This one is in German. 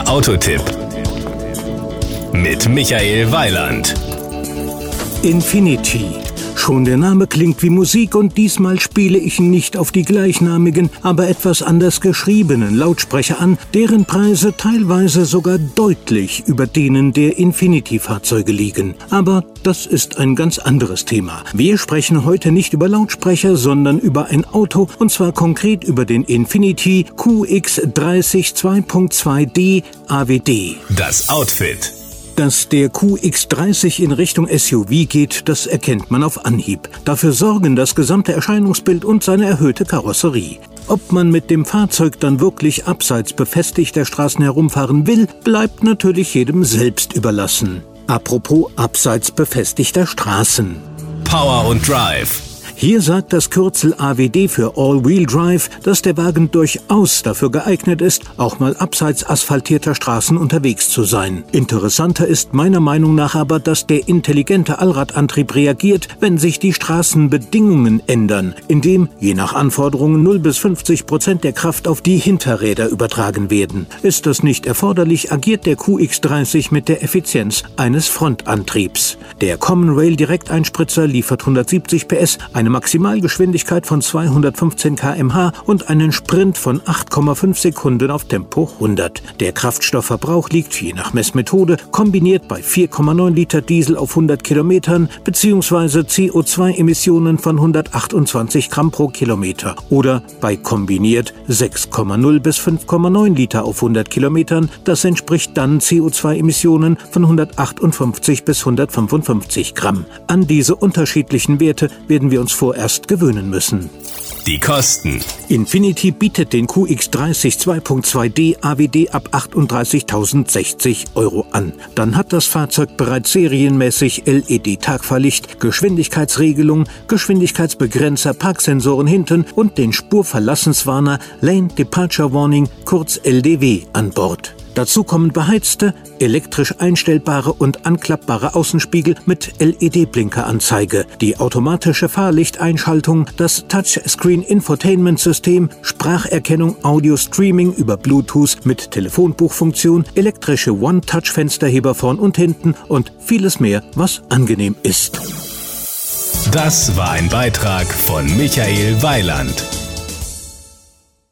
Der Autotipp mit Michael Weiland. Infinity. Schon der Name klingt wie Musik und diesmal spiele ich nicht auf die gleichnamigen, aber etwas anders geschriebenen Lautsprecher an, deren Preise teilweise sogar deutlich über denen der Infinity-Fahrzeuge liegen. Aber das ist ein ganz anderes Thema. Wir sprechen heute nicht über Lautsprecher, sondern über ein Auto und zwar konkret über den Infinity QX30 2.2D AWD. Das Outfit. Dass der QX30 in Richtung SUV geht, das erkennt man auf Anhieb. Dafür sorgen das gesamte Erscheinungsbild und seine erhöhte Karosserie. Ob man mit dem Fahrzeug dann wirklich abseits befestigter Straßen herumfahren will, bleibt natürlich jedem selbst überlassen. Apropos abseits befestigter Straßen. Power und Drive. Hier sagt das Kürzel AWD für All-Wheel Drive, dass der Wagen durchaus dafür geeignet ist, auch mal abseits asphaltierter Straßen unterwegs zu sein. Interessanter ist meiner Meinung nach aber, dass der intelligente Allradantrieb reagiert, wenn sich die Straßenbedingungen ändern, indem je nach Anforderungen 0 bis 50 Prozent der Kraft auf die Hinterräder übertragen werden. Ist das nicht erforderlich, agiert der QX30 mit der Effizienz eines Frontantriebs. Der Common Rail Direkteinspritzer liefert 170 PS, eine eine Maximalgeschwindigkeit von 215 km/h und einen Sprint von 8,5 Sekunden auf Tempo 100. Der Kraftstoffverbrauch liegt je nach Messmethode kombiniert bei 4,9 Liter Diesel auf 100 Kilometern bzw. CO2-Emissionen von 128 Gramm pro Kilometer oder bei kombiniert 6,0 bis 5,9 Liter auf 100 Kilometern. Das entspricht dann CO2-Emissionen von 158 bis 155 Gramm. An diese unterschiedlichen Werte werden wir uns vorerst gewöhnen müssen. Die Kosten. Infinity bietet den QX30 2.2D AWD ab 38.060 Euro an. Dann hat das Fahrzeug bereits serienmäßig LED-Tagfahrlicht, Geschwindigkeitsregelung, Geschwindigkeitsbegrenzer, Parksensoren hinten und den Spurverlassenswarner Lane Departure Warning, kurz LDW, an Bord. Dazu kommen beheizte, elektrisch einstellbare und anklappbare Außenspiegel mit LED-Blinkeranzeige, die automatische Fahrlichteinschaltung, das Touchscreen-Infotainment-System, Spracherkennung, Audio-Streaming über Bluetooth mit Telefonbuchfunktion, elektrische One-Touch-Fensterheber vorn und hinten und vieles mehr, was angenehm ist. Das war ein Beitrag von Michael Weiland.